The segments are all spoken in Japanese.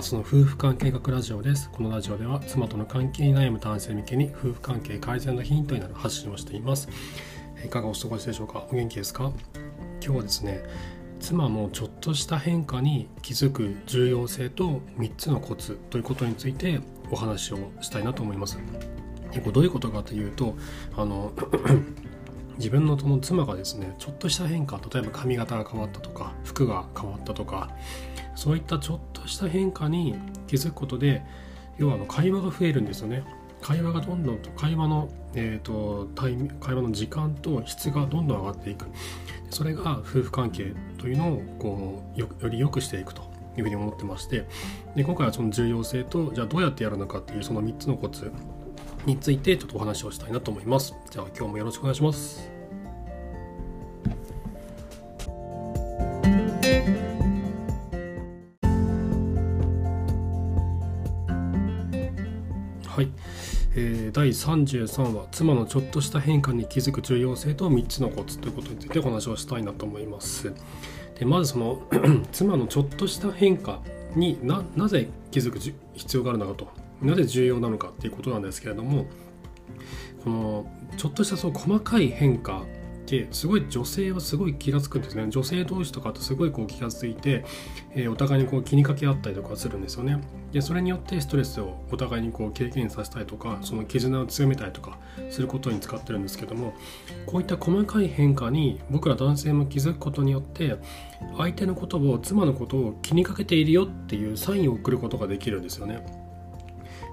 その夫婦関係学ラジオです。このラジオでは妻との関係に悩む男性向けに夫婦関係改善のヒントになる発信をしています。いかがお過ごしでしょうか？お元気ですか？今日はですね、妻のちょっとした変化に気づく重要性と3つのコツということについてお話をしたいなと思います。どういうことかというと、あの 自分のその妻がですねちょっとした変化例えば髪型が変わったとか服が変わったとかそういったちょっとした変化に気づくことで要はあの会話が増えるんですよね。会話がどんどんと会話の、えーと、タイ会話の時間と質がどんどん上がっていく。それが夫婦関係というのをこうより良くしていくというふうに思ってまして。で今回はその重要性とじゃあどうやってやるのかっていうその3つのコツについてちょっとお話をしたいなと思います。じゃあ今日もよろしくお願いします。第33話「妻のちょっとした変化に気づく重要性と3つのコツ」ということについてお話をしたいなと思います。でまずその 妻のちょっとした変化にななぜ気づく必要があるのかとなぜ重要なのかっていうことなんですけれどもこのちょっとしたその細かい変化てすごい女性はすごい気が付くんですね。女性同士とかとすごいこう気が付いて、えー、お互いにこう気にかけ合ったりとかするんですよね。でそれによってストレスをお互いにこう経験させたりとかその絆を強めたりとかすることに使ってるんですけどもこういった細かい変化に僕ら男性も気づくことによって相手のことを妻のことを気にかけているよっていうサインを送ることができるんですよね。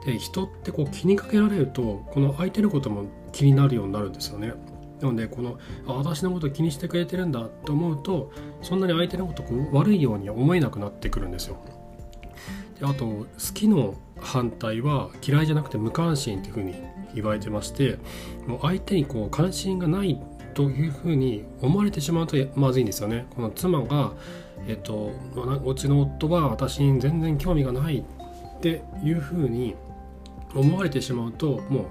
で人ってこう気にかけられるとこの相手のことも気になるようになるんですよね。なのでこのあ私のこと気にしてくれてるんだと思うとそんなに相手のことを悪いように思えなくなってくるんですよ。であと好きの反対は嫌いじゃなくて無関心っていうふうに言われてましてもう相手にこう関心がないというふうに思われてしまうとまずいんですよね。この妻が、えっと、うちの夫は私に全然興味がないっていうふうに思われてしまうともう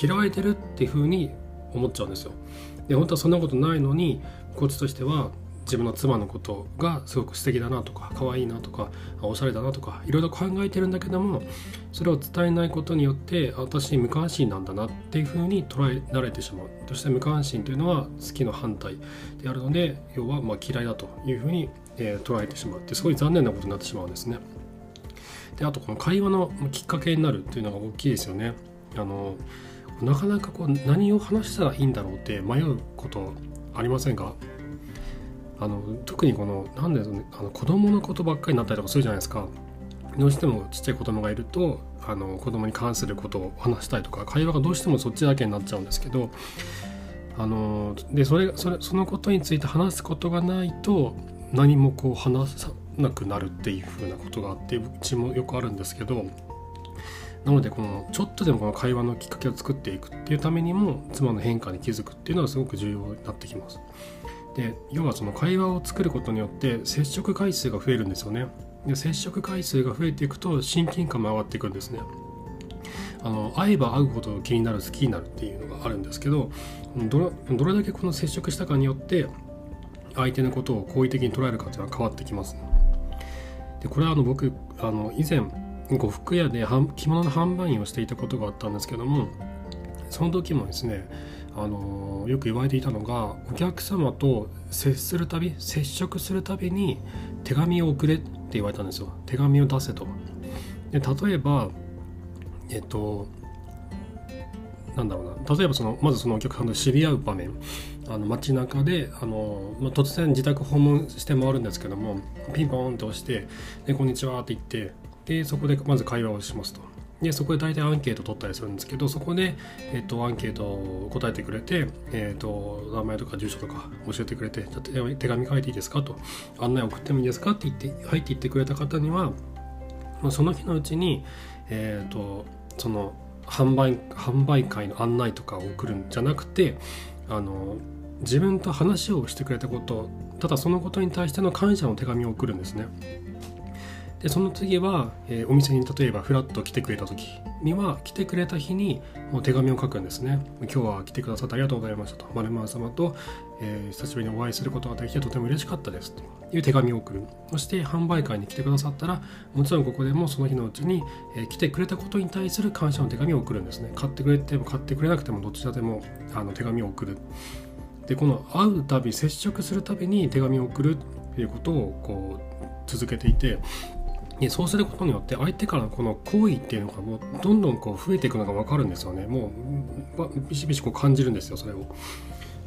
嫌われてるっていうふうに思っちゃうんですよ。で本当はそんなことないのにコツとしては自分の妻のことがすごく素敵だなとか可愛いなとかおしゃれだなとかいろいろ考えてるんだけどもそれを伝えないことによって私無関心なんだなっていうふうに捉えられてしまうそして無関心というのは好きの反対であるので要はまあ嫌いだというふうに、え、捉えてしまうってすごい残念なことになってしまうんですね。であとこの会話のきっかけになるっていうのが大きいですよね。あのなかなかこう何を話したらいいんだろうって迷うことありませんか？あの特にこのなんであの子供のことばっかりになったりとかするじゃないですか。どうしてもちっちゃい子供がいるとあの子供に関することを話したいとか会話がどうしてもそっちだけになっちゃうんですけどあのでそれそれそのことについて話すことがないと何もこう話さなくなるっていうふうなことがあってうちもよくあるんですけどなのでこのちょっとでもこの会話のきっかけを作っていくっていうためにも妻の変化に気づくっていうのはすごく重要になってきます。で要はその会話を作ることによって接触回数が増えるんですよね。で接触回数が増えていくと親近感も上がっていくんですね。あの会えば会うほど気になる好きになるっていうのがあるんですけどどれだけこの接触したかによって相手のことを好意的に捉えるかっていうのは変わってきます。でこれはあの僕あの以前呉服屋で着物の販売員をしていたことがあったんですけどもその時もですねあのよく言われていたのがお客様と接するたび接触するたびに手紙を送れって言われたんですよ。手紙を出せと。で例えばえっとなんだろうな。例えばそのまずそのお客さんと知り合う場面。あの街中であの、まあ、突然自宅訪問して回るんですけどもピンポーンと押して「でこんにちは」って言ってでそこでまず会話をしますと。でそこで大体アンケート取ったりするんですけどそこで、えっと、アンケートを答えてくれて、えっと、名前とか住所とか教えてくれて手紙書いていいですかと。案内送ってもいいですか？って言って入っていってくれた方にはその日のうちに、えっと、その販売販売会の案内とかを送るんじゃなくてあの自分と話をしてくれたことただそのことに対しての感謝の手紙を送るんですね。でその次は、えー、お店に例えばフラッと来てくれた時には来てくれた日にもう手紙を書くんですね。今日は来てくださってありがとうございましたと。〇〇様と、えー、久しぶりにお会いすることができてとても嬉しかったです。という手紙を送る。そして販売会に来てくださったらもちろんここでもその日のうちに、えー、来てくれたことに対する感謝の手紙を送るんですね。買ってくれても買ってくれなくてもどちらでもあの手紙を送る。でこの会うたび接触するたびに手紙を送るっていうことをこう続けていてでそうすることによって相手からこの行為っていうのがもうどんどんこう増えていくのが分かるんですよね。もうビシビシこう感じるんですよそれを。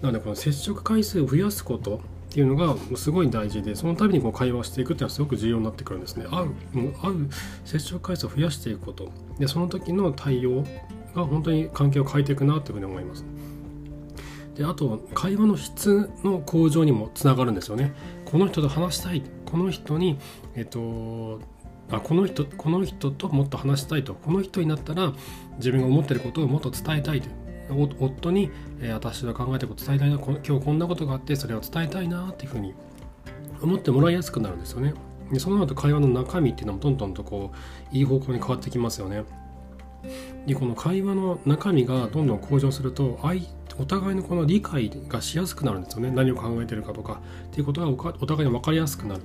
なのでこの接触回数を増やすことっていうのがすごい大事でその度にこう会話していくっていうのはすごく重要になってくるんですね。会う会う接触回数を増やしていくこと。でその時の対応が本当に関係を変えていくなというふうに思います。であと会話の質の向上にもつながるんですよね。この人と話したいこの人にえっとあこの人この人ともっと話したいと。この人になったら自分が思ってることをもっと伝えたいと。夫に、えー、私が考えてること伝えたいな。今日こんなことがあってそれを伝えたいなっていうふうに思ってもらいやすくなるんですよね。でその後会話の中身っていうのもどんどんとこういい方向に変わってきますよね。でこの会話の中身がどんどん向上するとお互いのこの理解がしやすくなるんですよね。何を考えてるかとかっていうことがお互いに分かりやすくなる。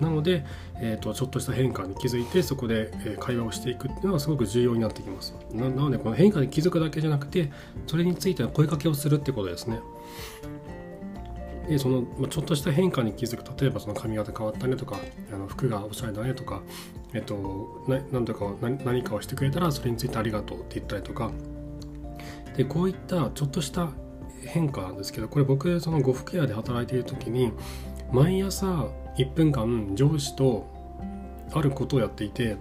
なので、えーと、ちょっとした変化に気づいてそこで、え会話をしていくっていうのはすごく重要になってきます。なのでこの変化に気づくだけじゃなくてそれについての声かけをするってことですね。でその、ちょっとした変化に気づく。例えばその髪型変わったねとかあの服がおしゃれだねとか、えっと、な何とか何かをしてくれたらそれについてありがとうって言ったりとか。でこういったちょっとした変化なんですけどこれ僕その呉服屋で働いている時に毎朝1分間上司とあることをやっていて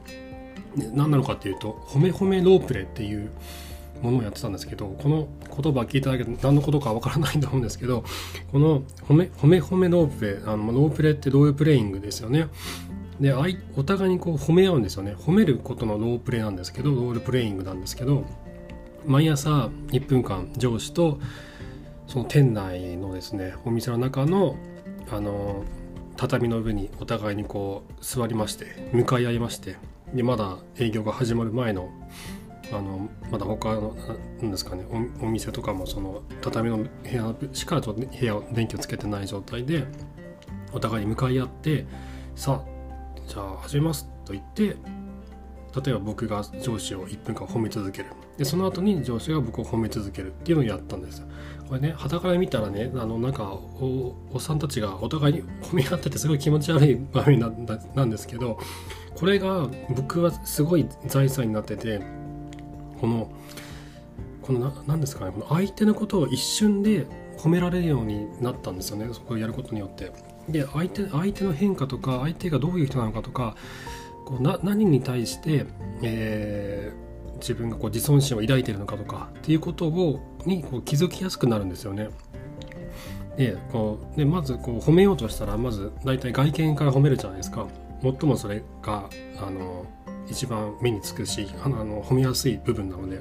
何なのかっていうと褒め褒めロープレっていうものをやってたんですけどこの言葉聞いただけで何のことかわからないと思うんですけどこの褒め褒め褒めロープレあのロープレってロールプレイングですよね。でお互いにこう褒め合うんですよね。褒めることのロープレなんですけどロールプレイングなんですけど毎朝1分間上司とその店内のですねお店の中のあの畳の上にお互いにこう座りまして向かい合いましてでまだ営業が始まる前のあのまだ他のなんですかねお店とかもその畳の部屋しか部屋を電気をつけてない状態でお互いに向かい合ってさあじゃあ始めますと言って例えば僕が上司を1分間褒め続ける。でその後に上司が僕を褒め続けるっていうのをやったんですこれね傍から見たらねあのなんかおおっさんたちがお互いに褒め合っててすごい気持ち悪い場面なんですけどこれが僕はすごい財産になっててこのこの何ですかねこの相手のことを一瞬で褒められるようになったんですよね。そこをやることによって。で相手相手の変化とか相手がどういう人なのかとかこうな何に対して、えー、自分がこう自尊心を抱いてるのかとかっていうことをにこう気づきやすくなるんですよね。でこうでまずこう褒めようとしたらまず大体外見から褒めるじゃないですか。最もそれがあの一番目につくしあの褒めやすい部分なので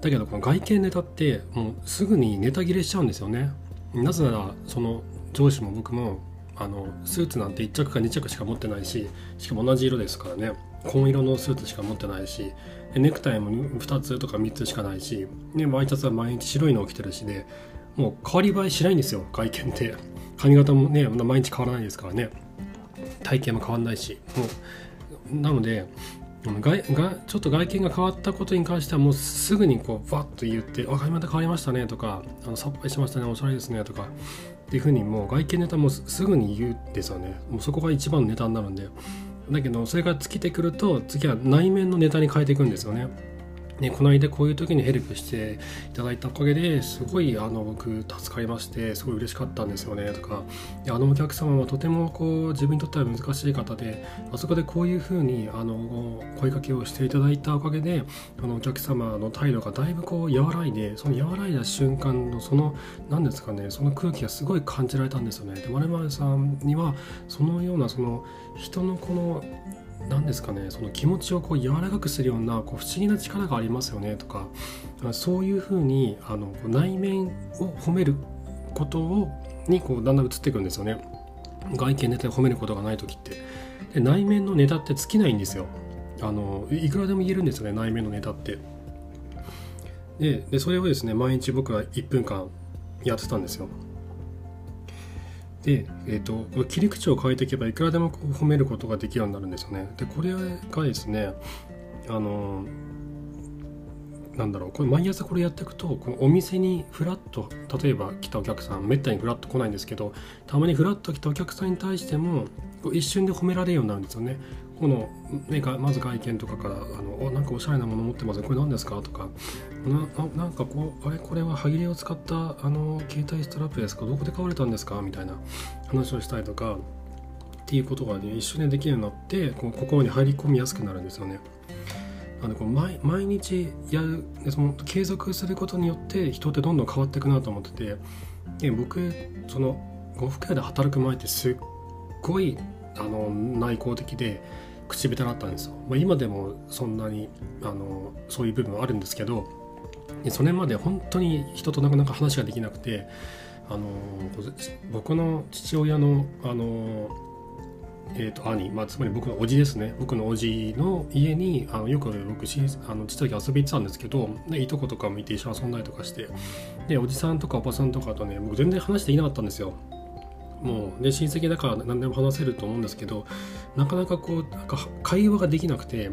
だけどこの外見ネタってもうすぐにネタ切れしちゃうんですよねなぜならその上司も僕もあのスーツなんて1着か2着しか持ってないししかも同じ色ですからね紺色のスーツしか持ってないしネクタイも2つとか3つしかないし、ね、ワイシャツは毎日白いのを着てるしでもう変わり映えしないんですよ外見って。髪型もね毎日変わらないですからね。体型も変わんないし。もうなので外がちょっと外見が変わったことに関してはもうすぐにこうバッと言って「あ髪型変わりましたね」とか「あのさっぱりしましたねおしゃれですね」とかっていうふうにもう外見ネタもすぐに言うんですよね。もうそこが一番のネタになるんで。だけどそれが尽きてくると次は内面のネタに変えていくんですよね。ね、この間こういう時にヘルプしていただいたおかげですごいあの僕助かりましてすごい嬉しかったんですよねとかあのお客様はとてもこう自分にとっては難しい方であそこでこういうふうにあの声かけをしていただいたおかげであのお客様の態度がだいぶこう和らいでその和らいだ瞬間のその何ですかねその空気がすごい感じられたんですよね。で丸々さんにはそのようなその人のこの何ですかねその気持ちをこう柔らかくするようなこう不思議な力がありますよねとかそういうふうにあの内面を褒めることをにこうだんだん移っていくんですよね。外見ネタで褒めることがない時って。で内面のネタって尽きないんですよ。あのいくらでも言えるんですよね内面のネタって。ででそれをですね毎日僕は1分間やってたんですよ。で、えーと、切り口を変えていけばいくらでも褒めることができるようになるんですよねでこれがですねあのなんだろうこれ毎朝これやっていくとこのお店にフラッと例えば来たお客さんめったにフラッと来ないんですけどたまにフラッと来たお客さんに対しても一瞬で褒められるようになるんですよね。このね、まず外見とかから「あのなんかおしゃれなもの持ってますこれ何ですか?」とかな「なんかこうあれこれは歯切れを使ったあの携帯ストラップですか？どこで買われたんですか?」みたいな話をしたりとかっていうことがね一瞬でできるようになってこう心に入り込みやすくなるんですよね。あのこう毎毎日やるその継続することによって人ってどんどん変わっていくなと思っててで僕その呉服屋で働く前ってすっごいあの内向的で口下手だったんですよ、まあ、今でもそんなにあのそういう部分はあるんですけどそれまで本当に人となかなか話ができなくてあの僕の父親のあのえーと、兄、まあ、つまり僕の叔父ですね。僕の叔父の家にあのよく僕しあのちっちゃい時遊びに行ってたんですけどでいとことかもいて一緒に遊んだりとかしてでおじさんとかおばさんとかとね僕全然話していなかったんですよ。もうね親戚だから何でも話せると思うんですけどなかなかこうなんか会話ができなくて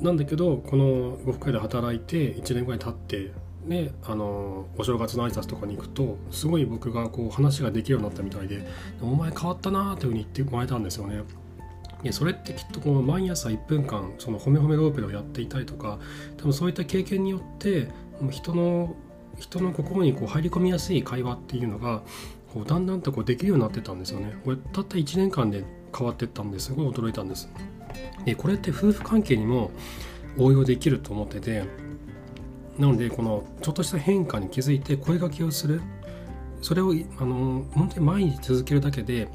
なんだけどこの呉服屋で働いて1年ぐらい経ってね、あのお正月の挨拶とかに行くとすごい僕がこう話ができるようになったみたいで「お前変わったな」っていうふうに言ってもらえたんですよね。でそれってきっとこの毎朝1分間その褒め褒めロープでをやっていたりとか多分そういった経験によって人の人の心にこう入り込みやすい会話っていうのがこうだんだんとこうできるようになってたんですよね。これたった1年間で変わってったんですごい驚いたんです。でこれって夫婦関係にも応用できると思っててなのでこのちょっとした変化に気づいて声掛けをする。それをあの本当に毎日続けるだけで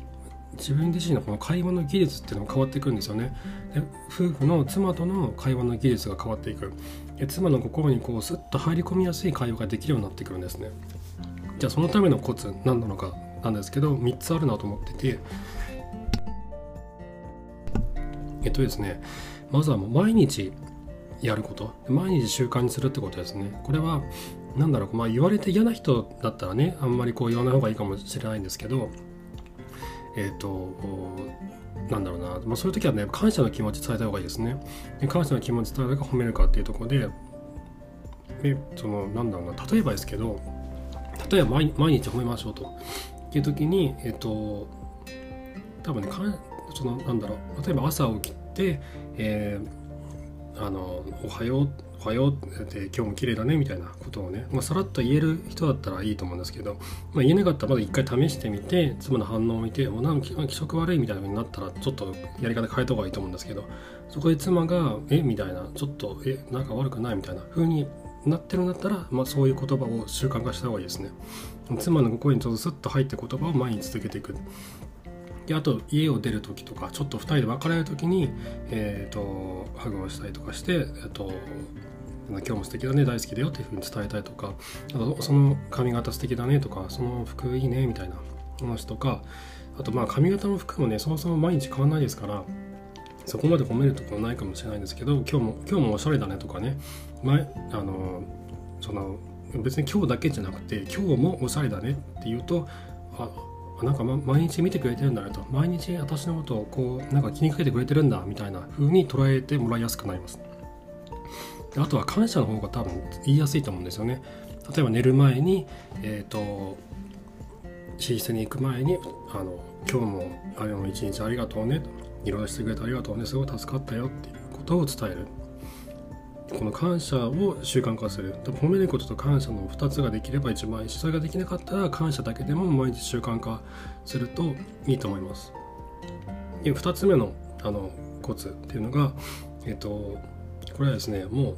自分自身のこの会話の技術っていうのが変わっていくんですよね。で夫婦の妻との会話の技術が変わっていく。で妻の心にこうスッと入り込みやすい会話ができるようになってくるんですね。じゃあそのためのコツ何なのかなんですけど3つあるなと思っててえっとですねまずはもう毎日やること。毎日習慣にするってことですね。これは何だろう、まあ、言われて嫌な人だったらねあんまりこう言わない方がいいかもしれないんですけどえっ、となんだろうな、まあ、そういう時はね感謝の気持ち伝えた方がいいですね。で感謝の気持ち伝えるか褒めるかっていうとこででそのなんだろうな。例えばですけど例えば毎日褒めましょうと。いう時にえっ、と多分ねそのなんだろう。例えば朝起きて、えーあのおはようおはようって今日も綺麗だねみたいなことをね、まあ、さらっと言える人だったらいいと思うんですけど、まあ、言えなかったらまず一回試してみて妻の反応を見てもうなんか気色悪いみたいな風になったらちょっとやり方変えた方がいいと思うんですけどそこで妻が「えみたいなちょっと「えなんか悪くない」みたいな風になってるんだったら、まあ、そういう言葉を習慣化した方がいいですね。妻の心にちょっとスッと入って言葉を前に続けていく。であと家を出る時とかちょっと2人で別れる時に、えーと、ハグをしたりとかして、えーと、今日も素敵だね大好きだよっていうふうに伝えたりとかあとその髪型素敵だねとかその服いいねみたいな話とかあとまあ髪型の服もねそもそも毎日変わらないですからそこまで褒めるところないかもしれないんですけど今日も今日もおしゃれだねとかね前あのその別に今日だけじゃなくて今日もおしゃれだねって言うとあなんか、毎日見てくれてるんだねと。毎日私のことをこうなんか気にかけてくれてるんだみたいな風に捉えてもらいやすくなります。あとは感謝の方が多分言いやすいと思うんですよね。例えば寝る前にえっ、ー、と寝室に行く前にあの今日もあの一日ありがとうねいろいろしてくれてありがとうね。すごい助かったよっていうことを伝える。この感謝を習慣化する。褒めることと感謝の2つができれば一番いい。しそれができなかったら感謝だけでも毎日習慣化するといいと思います。2つ目のあのコツっていうのがえっとこれはですねも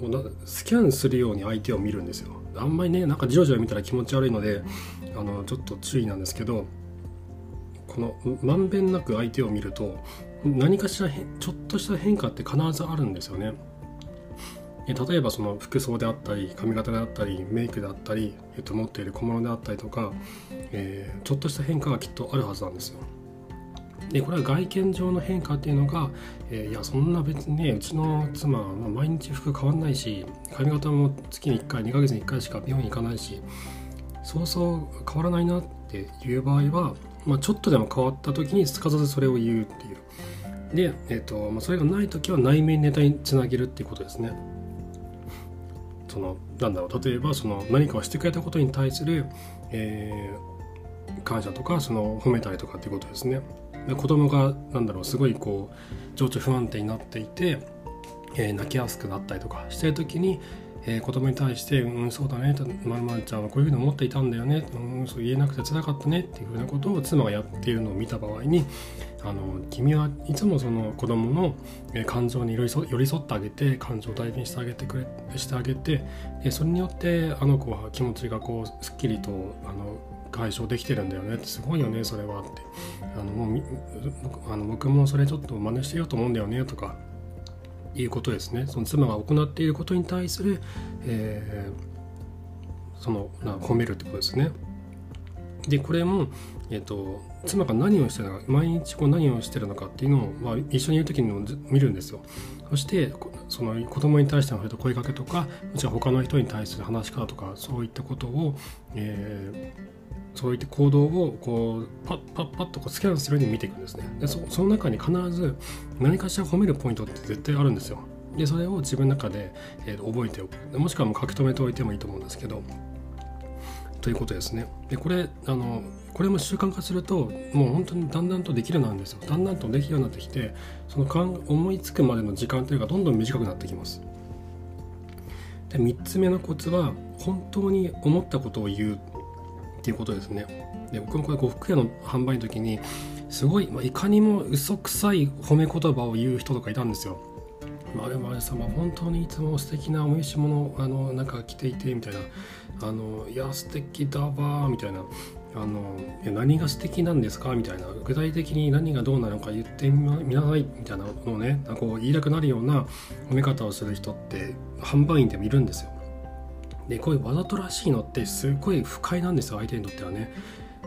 うもうスキャンするように相手を見るんですよ。あんまりねなんかじろじろ見たら気持ち悪いのであのちょっと注意なんですけどこのまんべんなく相手を見ると何かしらちょっとした変化って必ずあるんですよね。例えばその服装であったり髪型であったりメイクであったり、えっと、持っている小物であったりとか、えー、ちょっとした変化がきっとあるはずなんですよ。でこれは外見上の変化っていうのが、えー、いやそんな別にねうちの妻は毎日服変わんないし髪型も月に1回2ヶ月に1回しか美容院行かないしそうそう変わらないなっていう場合は、まあ、ちょっとでも変わった時にすかさずそれを言うっていうで、えーとまあ、それがない時は内面ネタにつなげるっていうことですねそのなんだろう例えばその何かをしてくれたことに対する、えー、感謝とかその褒めたりとかっていうことですね。で子供がなんだろうすごいこう情緒不安定になっていて、えー、泣きやすくなったりとかしてる時に、えー、子供に対して「うんそうだね」まるまるちゃんはこういうふうに思っていたんだよね」うん、そう言えなくてつらかったね」っていうふうなことを妻がやっているのを見た場合にあの君はいつもその子供の感情に寄り添ってあげて感情を大事にしてあげてくれしてあげてそれによってあの子は気持ちがこうすっきりとあの解消できてるんだよねってすごいよねそれはって。あのもうあの僕もそれちょっと真似してようと思うんだよねとか。いうことですねその妻が行っていることに対する、えー、そのな褒めるってことですね。でこれも、えーと、妻が何をしてるのか毎日こう何をしてるのかっていうのを、まあ、一緒にいる時にも見るんですよ。そしてその子供に対しての声かけとかもちろん他の人に対する話し方とかそういったことを、えーそういった行動をこうパッパッパッとこうスキャンするように見ていくんですね。でその中に必ず何かしら褒めるポイントって絶対あるんですよ。でそれを自分の中で、えー、覚えておく。もしくはもう書き留めておいてもいいと思うんですけど。ということですね。でこれあのこれも習慣化するともう本当にだんだんとできるようなんですよ。だんだんとできるようになってきてその思いつくまでの時間というかどんどん短くなってきます。で3つ目のコツは本当に思ったことを言う。っていうことですね。で僕もこれ呉服屋の販売の時にすごい、まあ、いかにも嘘くさい褒め言葉を言う人とかいたんですよ。まるまる様本当にいつも素敵なお召し物あのなんか着ていてみたいなあのいや素敵だわみたいなあの何が素敵なんですかみたいな具体的に何がどうなのか言ってみなさいみたいなのをねこう言いたくなるような褒め方をする人って販売員でもいるんですよ。でこういうわざとらしいのってすごい不快なんですよ相手にとってはね。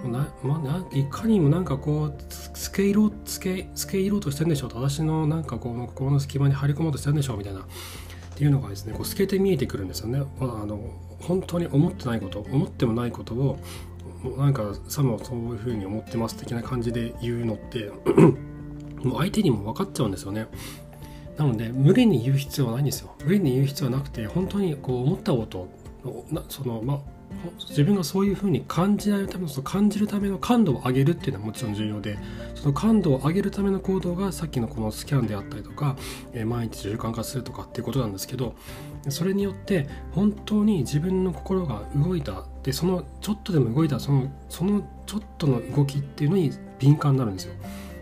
なまあ、いかにもなんかこうつけ色つけつけ色としてるんでしょう私のなんかこの心の隙間に入り込もうとしてるんでしょうみたいなっていうのがですねこう透けて見えてくるんですよね。あ、あの本当に思ってないこと思ってもないことをなんかさもそういうふうに思ってます的な感じで言うのって もう相手にも分かっちゃうんですよね。なので無理に言う必要はないんですよ。無理に言う必要はなくて本当にこう思ったことなそのまあ自分がそういうふうに感じられためのその感じるための感度を上げるっていうのはもちろん重要でその感度を上げるための行動がさっきのこのスキャンであったりとか、えー、毎日習慣化するとかっていうことなんですけどそれによって本当に自分の心が動いたでそのちょっとでも動いたそのそのちょっとの動きっていうのに敏感になるんですよ。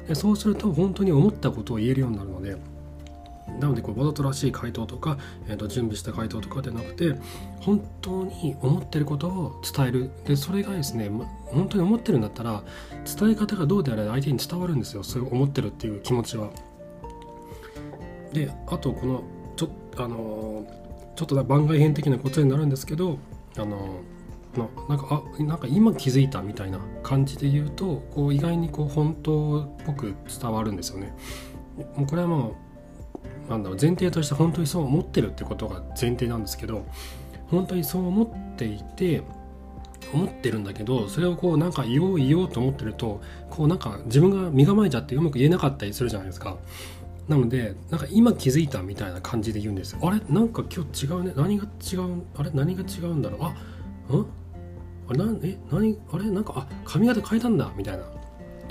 でそうすると本当に思ったことを言えるようになるので。なのでこうわざとらしい回答とか、えー、と準備した回答とかでなくて本当に思ってることを伝えるでそれがですね、ま、本当に思ってるんだったら伝え方がどうであれ相手に伝わるんですよそう思ってるっていう気持ちは。であとこのちょあのちょっと番外編的なことになるんですけどあのなんかあなんか今気づいたみたいな感じで言うとこう意外にこう本当っぽく伝わるんですよね。もうこれはもうなんだろう前提として本当にそう思ってるってことが前提なんですけど本当にそう思っていて思ってるんだけどそれをこうなんか言おう言おうと思ってるとこうなんか自分が身構えちゃってうまく言えなかったりするじゃないですか。なのでなんか今気づいたみたいな感じで言うんです。あれ？なんか今日違うね？何が違う？あれ？何が違うんだろう？あん？あれ？なえ？何？あれ？なんかあ髪型変えたんだ！みたいな。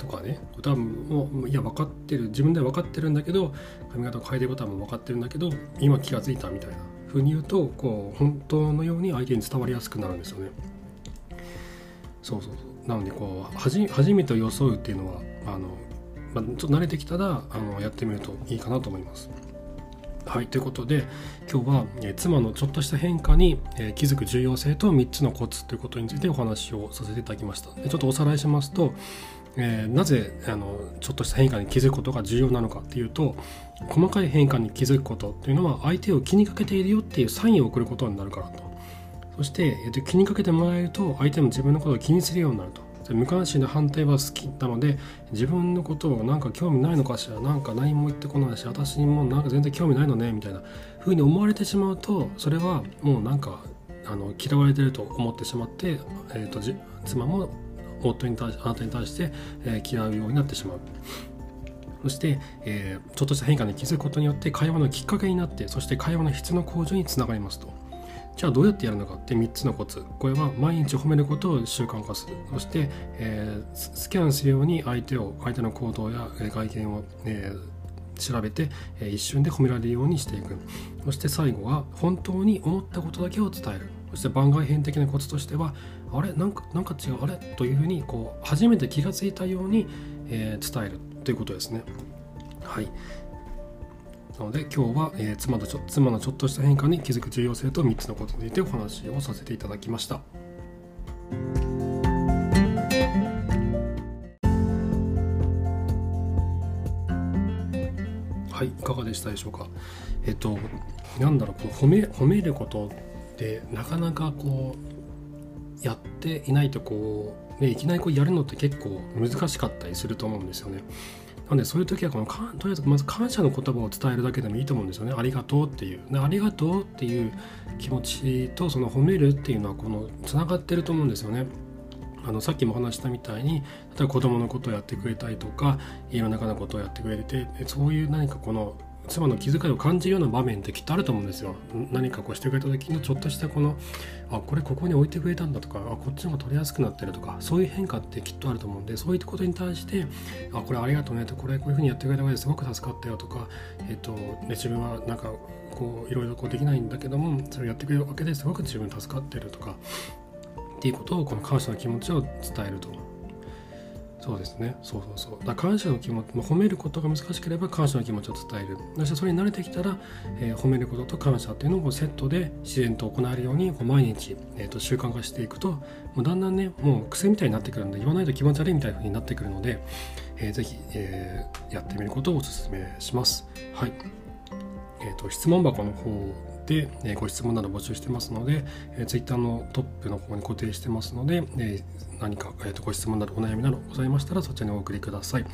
とかね多分もういや分かってる自分では分かってるんだけど髪型を変えてることはも分かってるんだけど今気が付いたみたいなふうに言うとこう本当のように相手に伝わりやすくなるんですよね。そうそうそうなのでこう初めて装うっていうのはあの、まあ、ちょっと慣れてきたらあのやってみるといいかなと思います。はいということで今日は、え妻のちょっとした変化に、え気づく重要性と3つのコツということについてお話をさせていただきました。でちょっとおさらいしますとえー、なぜあのちょっとした変化に気づくことが重要なのかっていうと細かい変化に気づくことっていうのは相手を気にかけているよっていうサインを送ることになるからと。そして、えー、と気にかけてもらえると相手も自分のことを気にするようになると。無関心な反対は好きなので自分のことをなんか興味ないのかしらなんか何も言ってこないし私にもなんか全然興味ないのねみたいな風に思われてしまうとそれはもうなんかあの嫌われてると思ってしまって、えーと、妻も夫に対しあなたに対して、えー、嫌うようになってしまう。そして、えー、ちょっとした変化に気づくことによって会話のきっかけになってそして会話の質の向上につながりますと。じゃあどうやってやるのかって3つのコツこれは毎日褒めることを習慣化するそして、えー、スキャンするように相手を相手の行動や外見を、えー、調べて、えー、一瞬で褒められるようにしていくそして最後は本当に思ったことだけを伝えるそして番外編的なコツとしてはあれなんかなんか違うあれ？というふうにこう初めて気が付いたように、えー、伝えるということですねはいなので今日は、えー、妻のちょ妻のちょっとした変化に気づく重要性と3つのことについてお話をさせていただきました。はい、いかがでしたでしょうか？えっと、なんだろう、この褒め褒めることってなかなかこうやっていないとこう、ね、いきなりこうやるのって結構難しかったりすると思うんですよね。なんでそういう時はこのかとりあえずまず感謝の言葉を伝えるだけでもいいと思うんですよね。ありがとうっていう。ありがとうっていう気持ちとその褒めるっていうのはこのつながってると思うんですよね。あのさっきも話したみたいに例えば子供のことをやってくれたりとか家の中のことをやってくれてそういう何かこの妻の気遣いを感じるような場面ってきっとあると思うんですよ。何かこうしてくれた時のちょっとしたこのあこれここに置いてくれたんだとかあこっちの方が取りやすくなってるとかそういう変化ってきっとあると思うんでそういうことに対してあこれありがとうねとこれこういうふうにやってくれた上ですごく助かったよとか、えっとね、自分はなんかこういろいろこうできないんだけどもそれをやってくれるわけですごく自分助かってるとかっていうことをこの感謝の気持ちを伝えるとそうですね。そうそうそう。だ感謝の気持ち褒めることが難しければ感謝の気持ちを伝える。そしてそれに慣れてきたら、えー、褒めることと感謝っていうのをセットで自然と行えるようにこう毎日、えーと、習慣化していくともうだんだんねもう癖みたいになってくるんで言わないと気持ち悪いみたいな風になってくるので、えー、ぜひ、えー、やってみることをお勧めします。はい。えーと質問箱の方、えご質問など募集してますので、えー、Twitter のトップの方に固定してますので、え、何か、えー、とご質問などお悩みなどございましたらそちらにお送りください。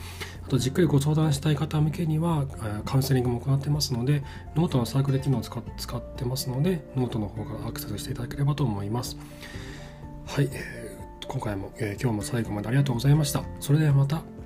あとじっくりご相談したい方向けには、カウンセリングも行ってますので、ノートのサークル機能を使ってますので、ノートの方からアクセスしていただければと思います。はい、今回も、え、今日も最後までありがとうございました。それではまた。